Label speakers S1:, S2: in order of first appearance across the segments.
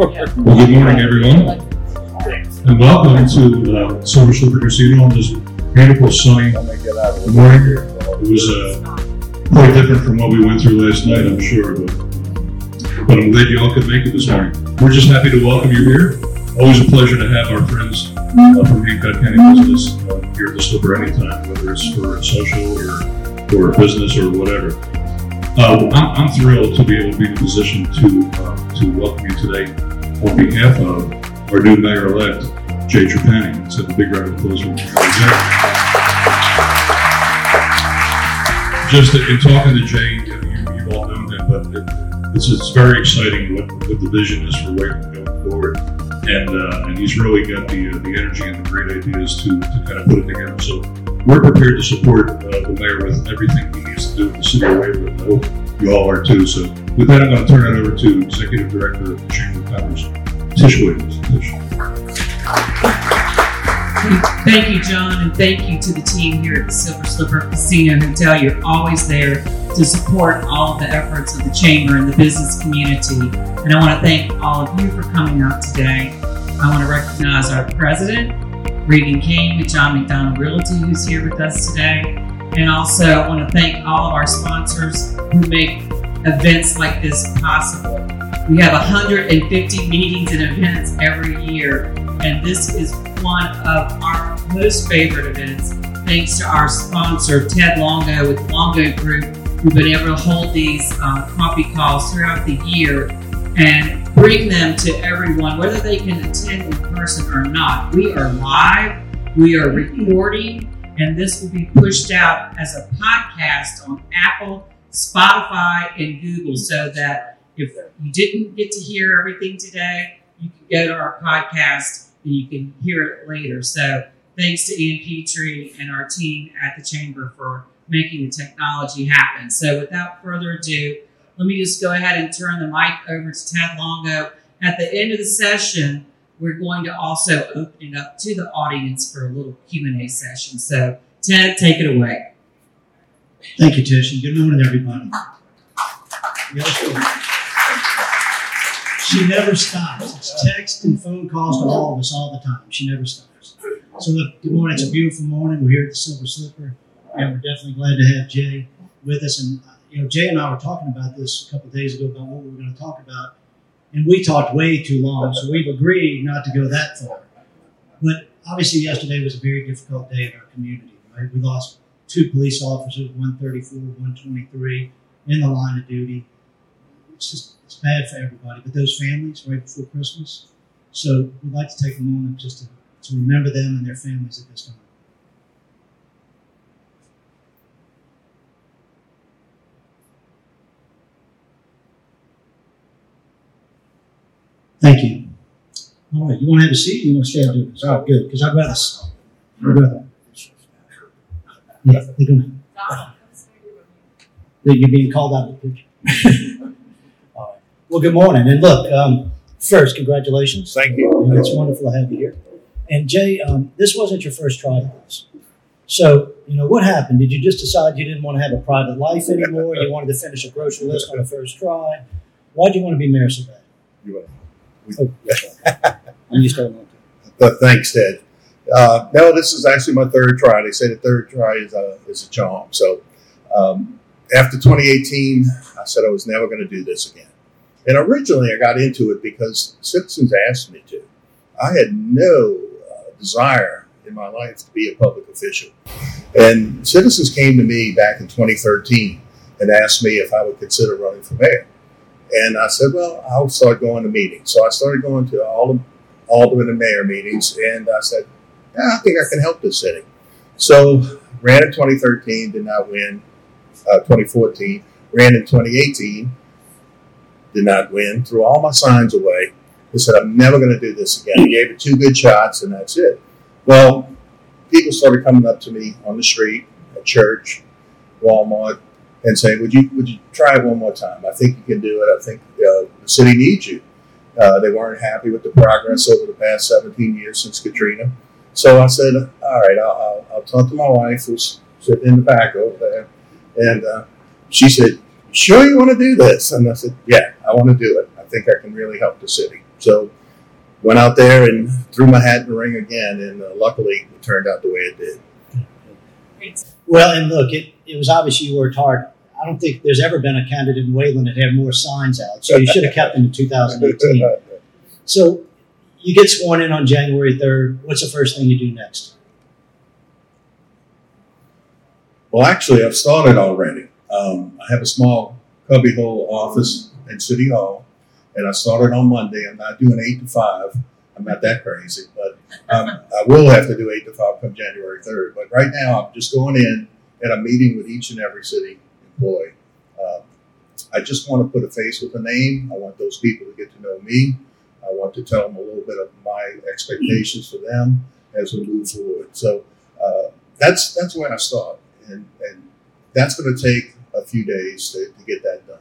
S1: Well, good morning, everyone, and welcome to uh, Silver Slipper Casino on this beautiful sunny morning. It was uh, quite different from what we went through last night, I'm sure, but, but I'm glad you all could make it this morning. We're just happy to welcome you here. Always a pleasure to have our friends uh, from Hancock County Business uh, here at the Slipper anytime, whether it's for social or, or business or whatever. Uh, I'm, I'm thrilled to be able to be in a position to uh, to welcome you today on behalf of our new mayor-elect, Jay Trapani. Have a big round of applause for. Just in talking to Jay, you, you've all known him, but it, it's, it's very exciting what, what the vision is for Waveland going forward. And, uh, and he's really got the, uh, the energy and the great ideas to, to kind of put it together. So we're prepared to support uh, the mayor with everything he needs to do in the city of Waverly. I hope you all are too. So with that, I'm going to turn it over to Executive Director of the
S2: Thank you, John, and thank you to the team here at the Silver Slipper Casino and Hotel. You're always there to support all the efforts of the chamber and the business community. And I want to thank all of you for coming out today. I want to recognize our president, Regan King, with John McDonald Realty, who's here with us today. And also, I want to thank all of our sponsors who make events like this possible. We have 150 meetings and events every year, and this is one of our most favorite events, thanks to our sponsor, Ted Longo with Longo Group, who've been able to hold these uh, coffee calls throughout the year and bring them to everyone, whether they can attend in person or not. We are live, we are recording, and this will be pushed out as a podcast on Apple, Spotify, and Google so that if you didn't get to hear everything today, you can go to our podcast and you can hear it later. So thanks to Ian Petrie and our team at the Chamber for making the technology happen. So without further ado, let me just go ahead and turn the mic over to Ted Longo. At the end of the session, we're going to also open it up to the audience for a little Q&A session. So Ted, take it away.
S3: Thank you, Tish, and good morning, everybody. She never stops. It's text and phone calls to all of us all the time. She never stops. So, look, good morning. It's a beautiful morning. We're here at the Silver Slipper, and we're definitely glad to have Jay with us. And, uh, you know, Jay and I were talking about this a couple of days ago about what we were going to talk about, and we talked way too long, so we've agreed not to go that far. But obviously, yesterday was a very difficult day in our community, right? We lost two police officers, 134, 123, in the line of duty. It's just it's bad for everybody, but those families right before Christmas. So we'd like to take a moment just to, to remember them and their families at this time. Thank you. All right, you want to have a seat? You want to stay this? All right, good. Because I'd rather. I'd rather. Yeah, they're gonna. You're being called out of the picture. Right. Well, good morning. And look, um, first, congratulations.
S4: Thank you.
S3: It's wonderful to have you here. And Jay, um, this wasn't your first try at this. So, you know, what happened? Did you just decide you didn't want to have a private life anymore? you wanted to finish a grocery list on a first try? Why do you want to be mayor so bad?
S4: You want-
S3: Oh, and you started on
S4: But thanks, Ted. Uh, no, this is actually my third try. They say the third try is a, is a charm. So um, after 2018, I said I was never going to do this again. And originally, I got into it because citizens asked me to. I had no uh, desire in my life to be a public official. And citizens came to me back in 2013 and asked me if I would consider running for mayor. And I said, well, I'll start going to meetings. So I started going to all the alderman and mayor meetings, and I said, yeah, I think I can help this city. So ran in 2013, did not win. Uh, 2014 ran in 2018, did not win. Threw all my signs away. I said, I'm never going to do this again. He gave it two good shots, and that's it. Well, people started coming up to me on the street, at church, Walmart, and saying, "Would you would you try it one more time? I think you can do it. I think uh, the city needs you." Uh, they weren't happy with the progress over the past 17 years since Katrina. So I said, "All right, I'll, I'll, I'll talk to my wife, who's sitting in the back over there," and uh, she said, "Sure, you want to do this?" And I said, "Yeah, I want to do it. I think I can really help the city." So went out there and threw my hat in the ring again, and uh, luckily it turned out the way it did.
S3: Well, and look, it, it was obvious you worked hard. I don't think there's ever been a candidate in Waveland that had more signs out, so you should have kept them in 2018. So you get sworn in on January 3rd. What's the first thing you do next?
S4: Well, actually, I've started already. Um, I have a small cubbyhole office in City Hall, and I started on Monday. I'm not doing eight to five. I'm not that crazy, but um, I will have to do eight to five come January 3rd. But right now, I'm just going in and I'm meeting with each and every city employee. Um, I just want to put a face with a name. I want those people to get to know me. I want to tell them a little bit of my expectations for them as we move forward. So uh, that's that's where I start, and, and that's going to take a few days to, to get that done.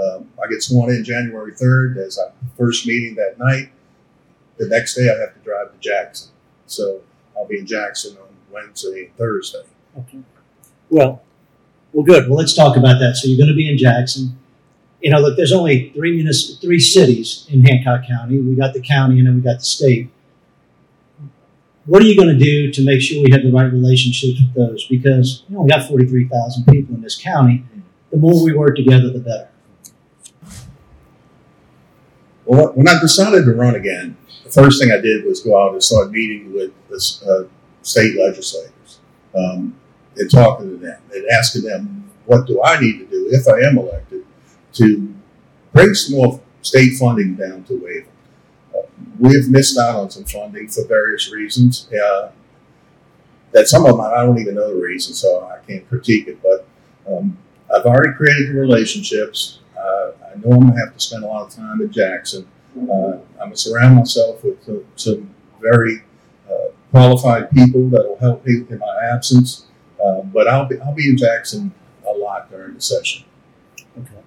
S4: Um, I get sworn in January 3rd as our first meeting that night. The next day, I have to drive to Jackson. So I'll be in Jackson on Wednesday and Thursday.
S3: Okay. Well, well, good. Well, let's talk about that. So you're going to be in Jackson. You know, look, there's only three munis- three cities in Hancock County. We got the county, and then we got the state. What are you going to do to make sure we have the right relationships with those? Because you know, we got 43,000 people in this county. The more we work together, the better.
S4: When I decided to run again, the first thing I did was go out and start meeting with the uh, state legislators um, and talking to them and asking them, what do I need to do if I am elected to bring some more state funding down to Waverly? Uh, we've missed out on some funding for various reasons. Uh, that some of them I don't even know the reason, so I can't critique it. But um, I've already created the relationships. Uh, I know I'm going to have to spend a lot of time at Jackson. Uh, I'm going to surround myself with some, some very uh, qualified people that will help me in my absence. Uh, but I'll be, I'll be in Jackson a lot during the session.
S3: Okay.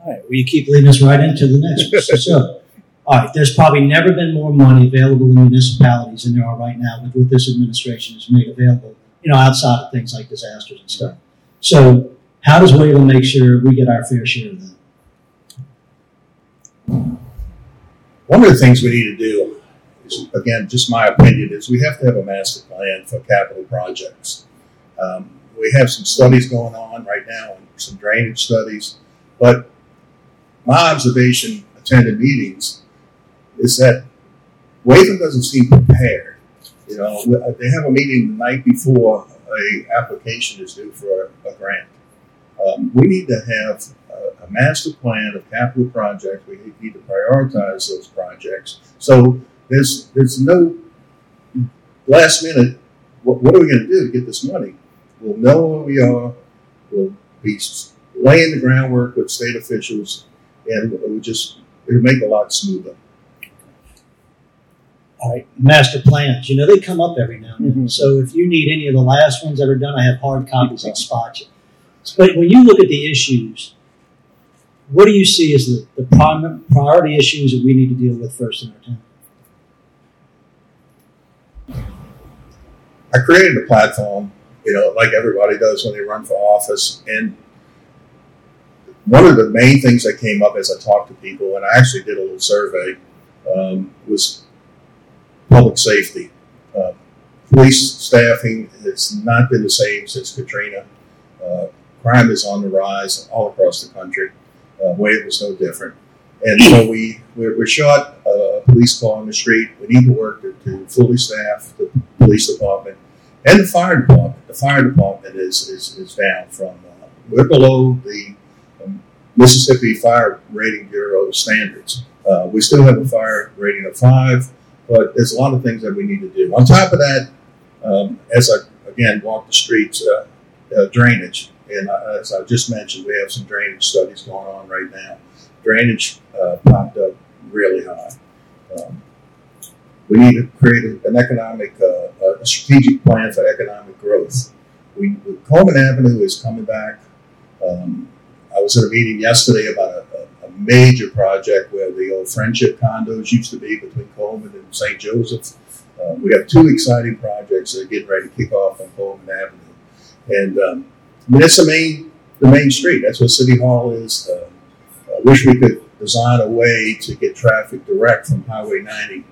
S3: All right. Well, you keep leading us right into the next. So, all right. There's probably never been more money available in municipalities than there are right now with what this administration has made available. You know, outside of things like disasters and stuff. So, how does Waveland make sure we get our fair share of that?
S4: One of the things we need to do is, again, just my opinion, is we have to have a master plan for capital projects. Um, we have some studies going on right now, some drainage studies, but my observation attending meetings is that Waveland doesn't seem prepared. You know, they have a meeting the night before a application is due for a, a grant. Um, we need to have a, a, master plan of capital projects. We need to prioritize those projects. So there's there's no last minute. What, what are we going to do to get this money? We'll know where we are. We'll be laying the groundwork with state officials, and it would just it'll make a lot smoother.
S3: All right, master plans. You know they come up every now and then. Mm-hmm. So if you need any of the last ones that are done, I have hard copies at spot you. But when you look at the issues, what do you see as the, the priority issues that we need to deal with first in our town?
S4: I created a platform, you know, like everybody does when they run for office. And one of the main things that came up as I talked to people, and I actually did a little survey, um, was public safety. Uh, police staffing has not been the same since Katrina. Uh, crime is on the rise all across the country. Uh, Wade was no different. And so we, we're, we're a police car on the street. We need to work to, to fully staff the police department and the fire department. The fire department is, is, is down from, uh, we're below the um, Mississippi Fire Rating Bureau standards. Uh, we still have a fire rating of five, but there's a lot of things that we need to do. On top of that, um, as I again walk the streets, uh, uh drainage. And uh, as I just mentioned, we have some drainage studies going on right now. Drainage uh, popped up really high. Um, we need to create an economic, uh, a strategic plan for economic growth. We, Coleman Avenue is coming back. Um, I was at a meeting yesterday about a, a, a, major project where the old friendship condos used to be between Coleman and St. Joseph. Uh, we have two exciting projects that are getting ready to kick off on Coleman Avenue. And um, Mean, it's the main the main street. That's what City Hall is. Uh, I wish we could design a way to get traffic direct from Highway 90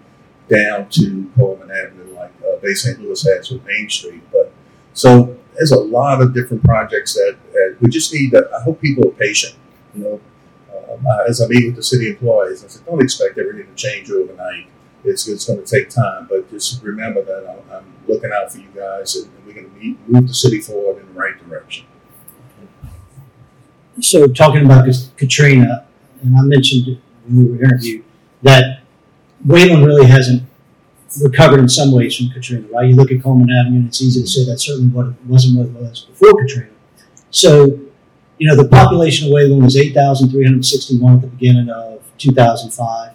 S4: down to Coleman Avenue, like uh, Bay St. Louis has with Main Street. But so there's a lot of different projects that, that we just need. To, I hope people are patient. You know, um, as I meet with the city employees, I said, don't expect everything to change overnight. It's, it's going to take time, but just remember that I'm, I'm looking out for you guys, and we're going to move the city forward in the right direction.
S3: So talking about Katrina, and I mentioned when we were interviewed that Waveland really hasn't recovered in some ways from Katrina, right? You look at Coleman Avenue, and it's easy to say that's certainly what it wasn't what it was before Katrina. So, you know, the population of Waveland was 8,361 at the beginning of 2005.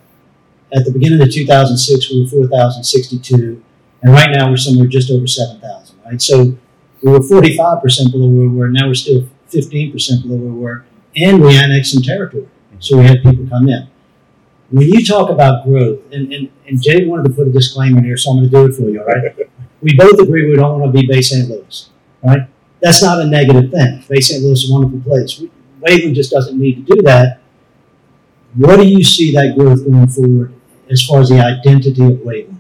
S3: At the beginning of 2006, we were 4,062, and right now we're somewhere just over 7,000, right? So we were 45% below where we were, now we're still 15% below where we were, and we annexed some territory. So we had people come in. When you talk about growth, and, and, and Jay wanted to put a disclaimer here, so I'm going to do it for you, all right? we both agree we don't want to be Bay St. Louis, right? That's not a negative thing. Bay St. Louis is a wonderful place. Waveland just doesn't need to do that. What do you see that growth going forward as far as the identity of Waveland?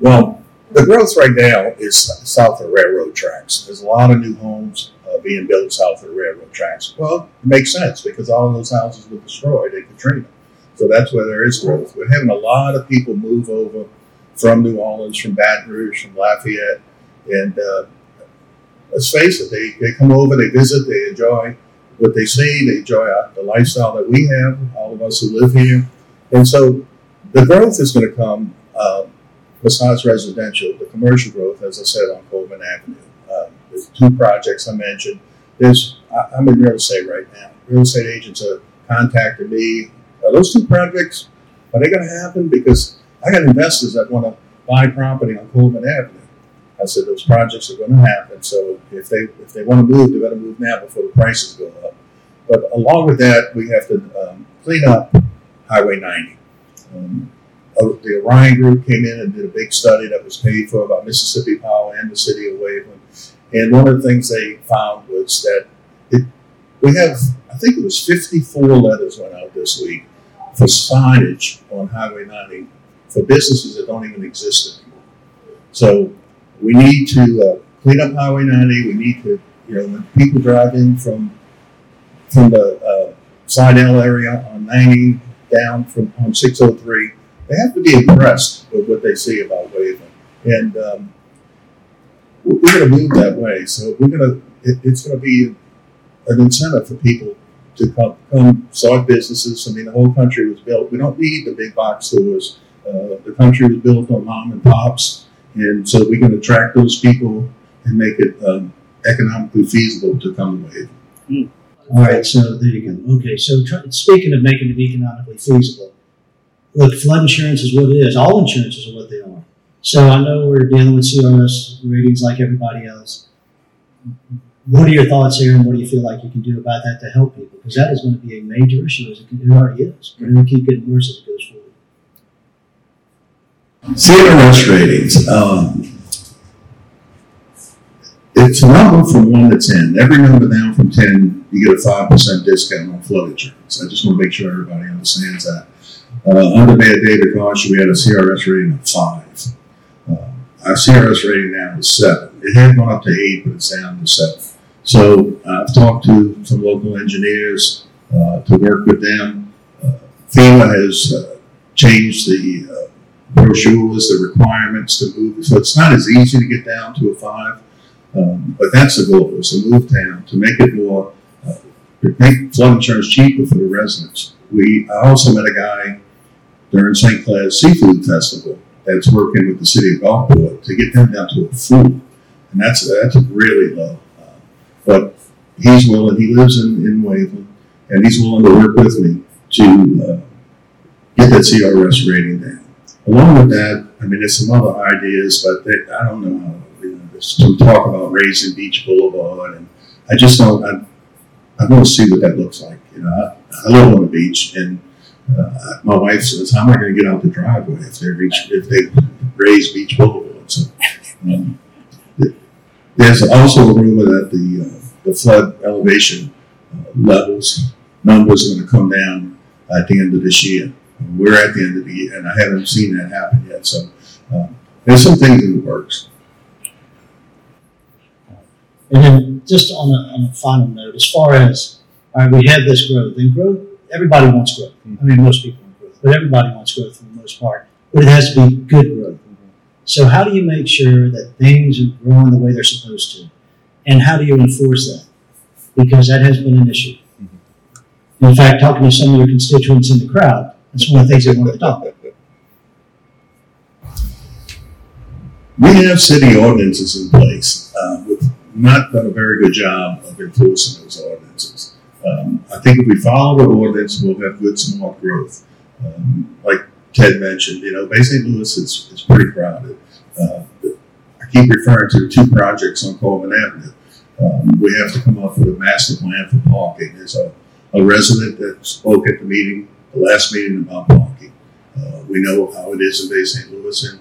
S4: Well, the growth right now is south of railroad tracks. There's a lot of new homes uh, being built south of railroad tracks. Well, it makes sense because all of those houses were destroyed in Katrina. So that's where there is growth. We're having a lot of people move over from New Orleans, from Baton Rouge, from Lafayette. And uh, let's face it, they, they come over, they visit, they enjoy what they see, they enjoy the lifestyle that we have, all of us who live here. And so the growth is going to come uh, besides residential, the commercial growth, as I said, on Coleman Avenue. There's two projects I mentioned. There's I, am in real estate right now. Real estate agents are contacting me. Are those two projects are they going to happen? Because I got investors that want to buy property on Coleman Avenue. I said those projects are going to happen. So if they if they want to move, they got to move now before the prices go up. But along with that, we have to um, clean up Highway 90. Um, the Orion Group came in and did a big study that was paid for by Mississippi Power and the city of Waveland. And one of the things they found was that it, we have, I think it was 54 letters went out this week for signage on Highway 90 for businesses that don't even exist anymore. So we need to uh, clean up Highway 90. We need to, you know, when people drive in from from the uh, Slidell area on 90 down from on 603, they have to be impressed with what they see about Waveland. And um, we're going to move that way. So we're going to, it, it's going to be an incentive for people to come, come start businesses. I mean, the whole country was built. We don't need the big box stores. Uh, the country was built on mom and pops. And so we can attract those people and make it um, economically feasible to come Waveland.
S3: Mm. All right, so there you go. Okay, so try, speaking of making it economically feasible, look, flood insurance is what it is. All insurances are what they are. So I know we're dealing with CRS ratings like everybody else. What are your thoughts here, and what do you feel like you can do about that to help people? Because that is going to be a major issue as it, it already is, and it'll keep getting worse as it goes forward.
S4: CRS ratings. Um, it's a number from one to ten. Every number down from ten, you get a five percent discount on flood insurance. I just want to make sure everybody understands that. Uh, under Mayor David Garcia, we had a CRS rating of five. Uh, our CRS rating now is seven. It had gone up to eight, but it's down to seven. So uh, I've talked to some local engineers uh, to work with them. Uh, FEMA has uh, changed the brochures, the requirements to move. So it's not as easy to get down to a five, um, but that's the goal: is to move down to make it more, to make flood insurance cheaper for the residents. We I also met a guy during St. Clare's Seafood Festival that's working with the city of Gulfport to get them down to a four. And that's, that's really low. Uh, but he's willing, he lives in, in Waveland, and he's willing to work with me to uh, get that CRS rating. Along with that, I mean, there's some other ideas, but they, I don't know you know, there's some talk about raising Beach Boulevard, and I just don't, I, I want to see what that looks like. You know, I, I live on the beach, and uh, my wife says, "How am I going to get out the driveway if they reach if they raise Beach Boulevard?" So, um, there's also a rumor that the uh, the flood elevation uh, levels, numbers are going to come down at the end of this year. We're at the end of the year, and I haven't seen that happen yet. So uh, there's some things in the works.
S3: And then just on a, on a final note, as far as, all right, we have this growth, and growth, everybody wants growth. I mean, most people want growth, but everybody wants growth for the most part. But it has to be good growth. So how do you make sure that things are growing the way they're supposed to? And how do you enforce that? Because that has been an issue. In fact, talking to some of your constituents in the crowd, that's one of the things they wanted to talk about.
S4: We have city ordinances in place. Uh, we've not done a very good job of enforcing those ordinances. Um, I think if we follow the ordinance, we'll have good smart growth. Um, like Ted mentioned, you know, Bay St. Louis is, is pretty crowded. Uh, I keep referring to two projects on Coleman Avenue. Um, we have to come up with a master plan for parking. There's a, a resident that spoke at the meeting, the last meeting about parking. Uh, we know how it is in Bay St. Louis, and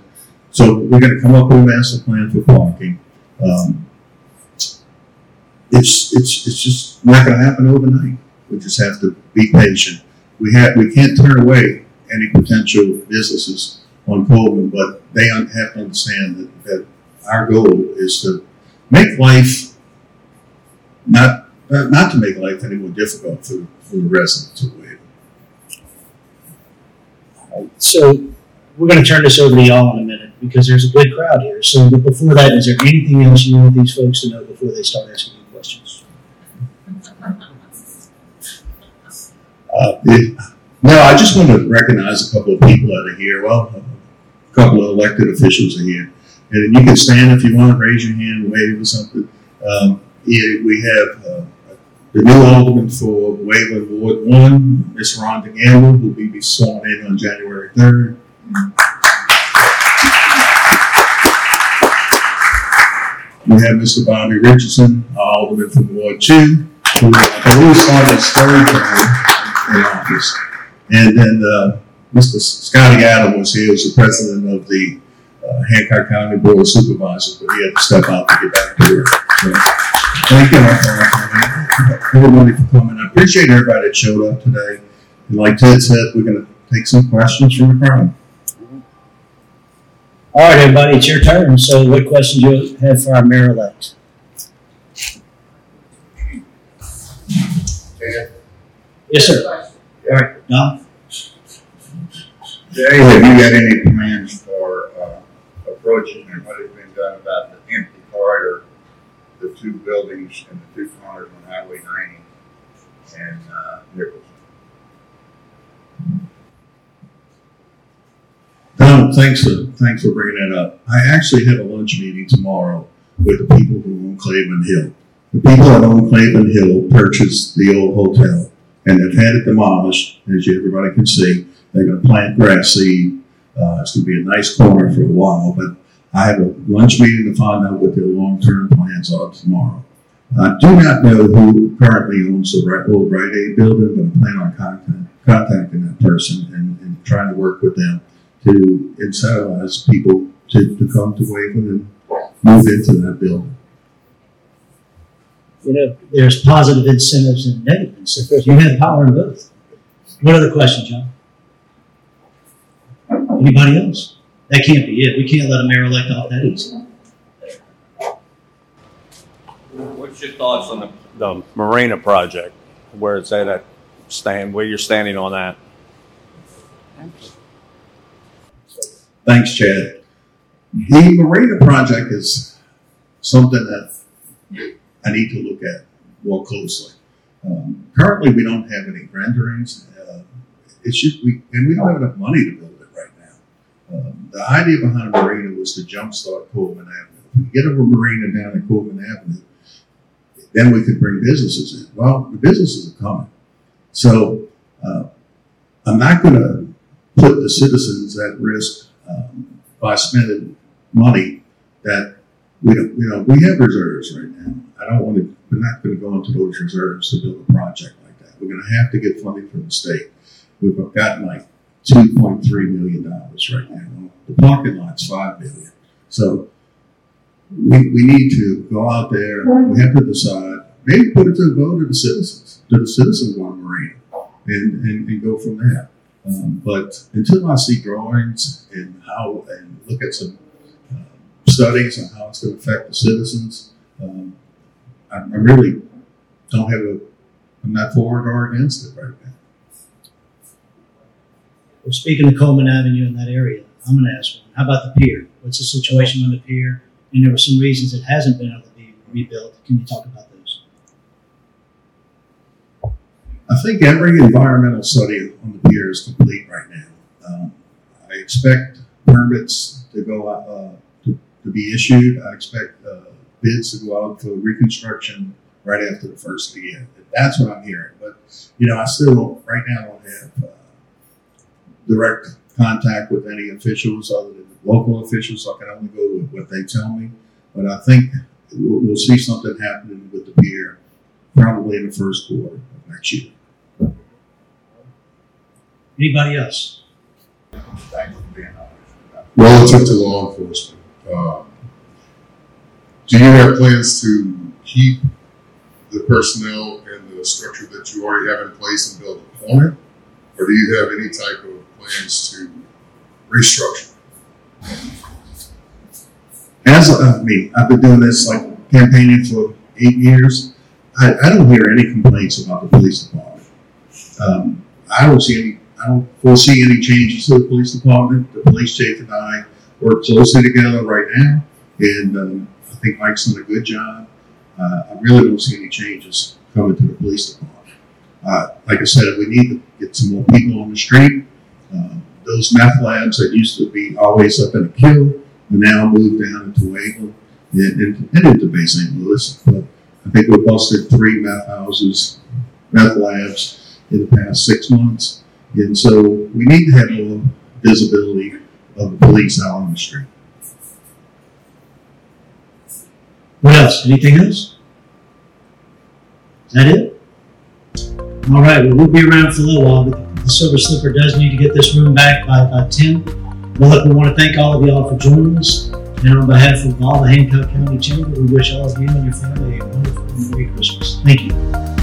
S4: so we're going to come up with a master plan for parking. Um, it's it's it's just not going to happen overnight. We just have to be patient. We have we can't turn away any potential businesses on Coleman, but they have to understand that, that our goal is to make life not not to make life any more difficult for, for the residents of Wade.
S3: So we're going to turn this over to y'all in a minute because there's a good crowd here. So, but before that, is there anything else you want these folks to know before they start asking you questions?
S4: Uh, it- no, I just want to recognize a couple of people that are here. Well, a couple of elected officials are here, and you can stand if you want, raise your hand, wave or something. Um, we have uh, the new alderman for Waveland Ward One, Miss Rhonda Gamble, will be sworn in on January third. We have Mr. Bobby Richardson, Alderman from Ward Two, who I believe started his third term in office. And then uh, Mr. Scotty Adam was here as the president of the uh, Hancock County Board of Supervisors, but he had to step out to get back to work. So, thank you everybody for coming. I appreciate everybody that showed up today. And like Ted said, we're going to take some questions from the crowd.
S3: All right, everybody, it's your turn. So, what questions do you have for our mayor elect? Yes, sir. All right, Don.
S5: Jay, have you got any plans for, uh, approaching and what has been done about the empty part or the two buildings in the two corners on Highway ninety and, uh?
S4: Donald, thanks for thanks for bringing that up. I actually have a lunch meeting tomorrow with the people who own Claveman Hill. The people that own Claveman Hill purchased the old hotel, and they've had it demolished, as everybody can see. They're going to plant grass seed. Uh, it's going to be a nice corner for a while, but I have a lunch meeting to find out what their long-term plans are tomorrow. I do not know who currently owns the old Rite Aid building, but I plan on contact, contacting that person and, and trying to work with them to incentivize people to, to come to Waveland and move into that building.
S3: You know, there's positive incentives and negative incentives. You have power in both. What other questions, John? Anybody else? That can't be it. We can't let a mayor elect off that easy.
S6: What's your thoughts on the, the Marina project, where it's at, at stand, where you're standing on that?
S4: Thanks, Chad. The Marina project is something that I need to look at more closely. Um, currently, we don't have any renderings. Uh, it should we, and we don't have enough money to build it right now. Um, the idea behind a marina was to jumpstart Coleman Avenue. If we get a marina down at Coleman Avenue, then we could bring businesses in. Well, the businesses are coming, so uh, I'm not going to put the citizens at risk um, by spending money that we don't, you know, we have reserves right now. I don't want to, we're not going to go into those reserves to build a project like that. We're going to have to get funding from the state. We've gotten like $2.3 million right now. The parking lot's 5 million. So we, we need to go out there. We have to decide maybe put it to the vote of the citizens. Do the citizens want marina? And, and, and go from there. Um, but until I see drawings and how, and look at some uh, studies on how it's going to affect the citizens, um, I, I really don't have a, I'm not for it or against it right now.
S3: Well, speaking of Coleman Avenue in that area, I'm going to ask one. How about the pier? What's the situation on the pier? And there were some reasons it hasn't been able to be rebuilt. Can you talk about those?
S4: I think every environmental study on the pier is complete right now. Um, I expect permits to go out, uh, to, to be issued. I expect uh, bids to go out for reconstruction right after the first of the year. That's what I'm hearing. But you know, I still right now don't have uh, direct contact with any officials other than local officials. So I can only go with what they tell me. But I think we'll, we'll see something happening with the pier probably in the first quarter of next year.
S3: Anybody else?
S5: Thanks for being
S7: relative to law enforcement, um, do you have plans to keep the personnel and the structure that you already have in place and build upon it? Or do you have any type of plans to restructure?
S4: As of me, I've been doing this like campaigning for eight years. I, I don't hear any complaints about the police department. Um, I don't see any. I don't foresee any changes to the police department. The police chief and I work closely together right now, and um, I think Mike's done a good job. Uh, I really don't see any changes coming to the police department. Uh, like I said, we need to get some more people on the street. Uh, those meth labs that used to be always up in a queue are now moved down into Waveland and, and, and into Bay St. Louis. But I think we busted three meth houses, meth labs in the past six months. And so we need to have more visibility of the police out on the street.
S3: What else? Anything else? Is that it? All right. Well, we'll be around for a little while, the Silver Slipper does need to get this room back by about 10. Well, look, we want to thank all of y'all for joining us. And on behalf of all the Hancock County Chamber, we wish all of you and your family a wonderful and Merry Christmas. Thank you.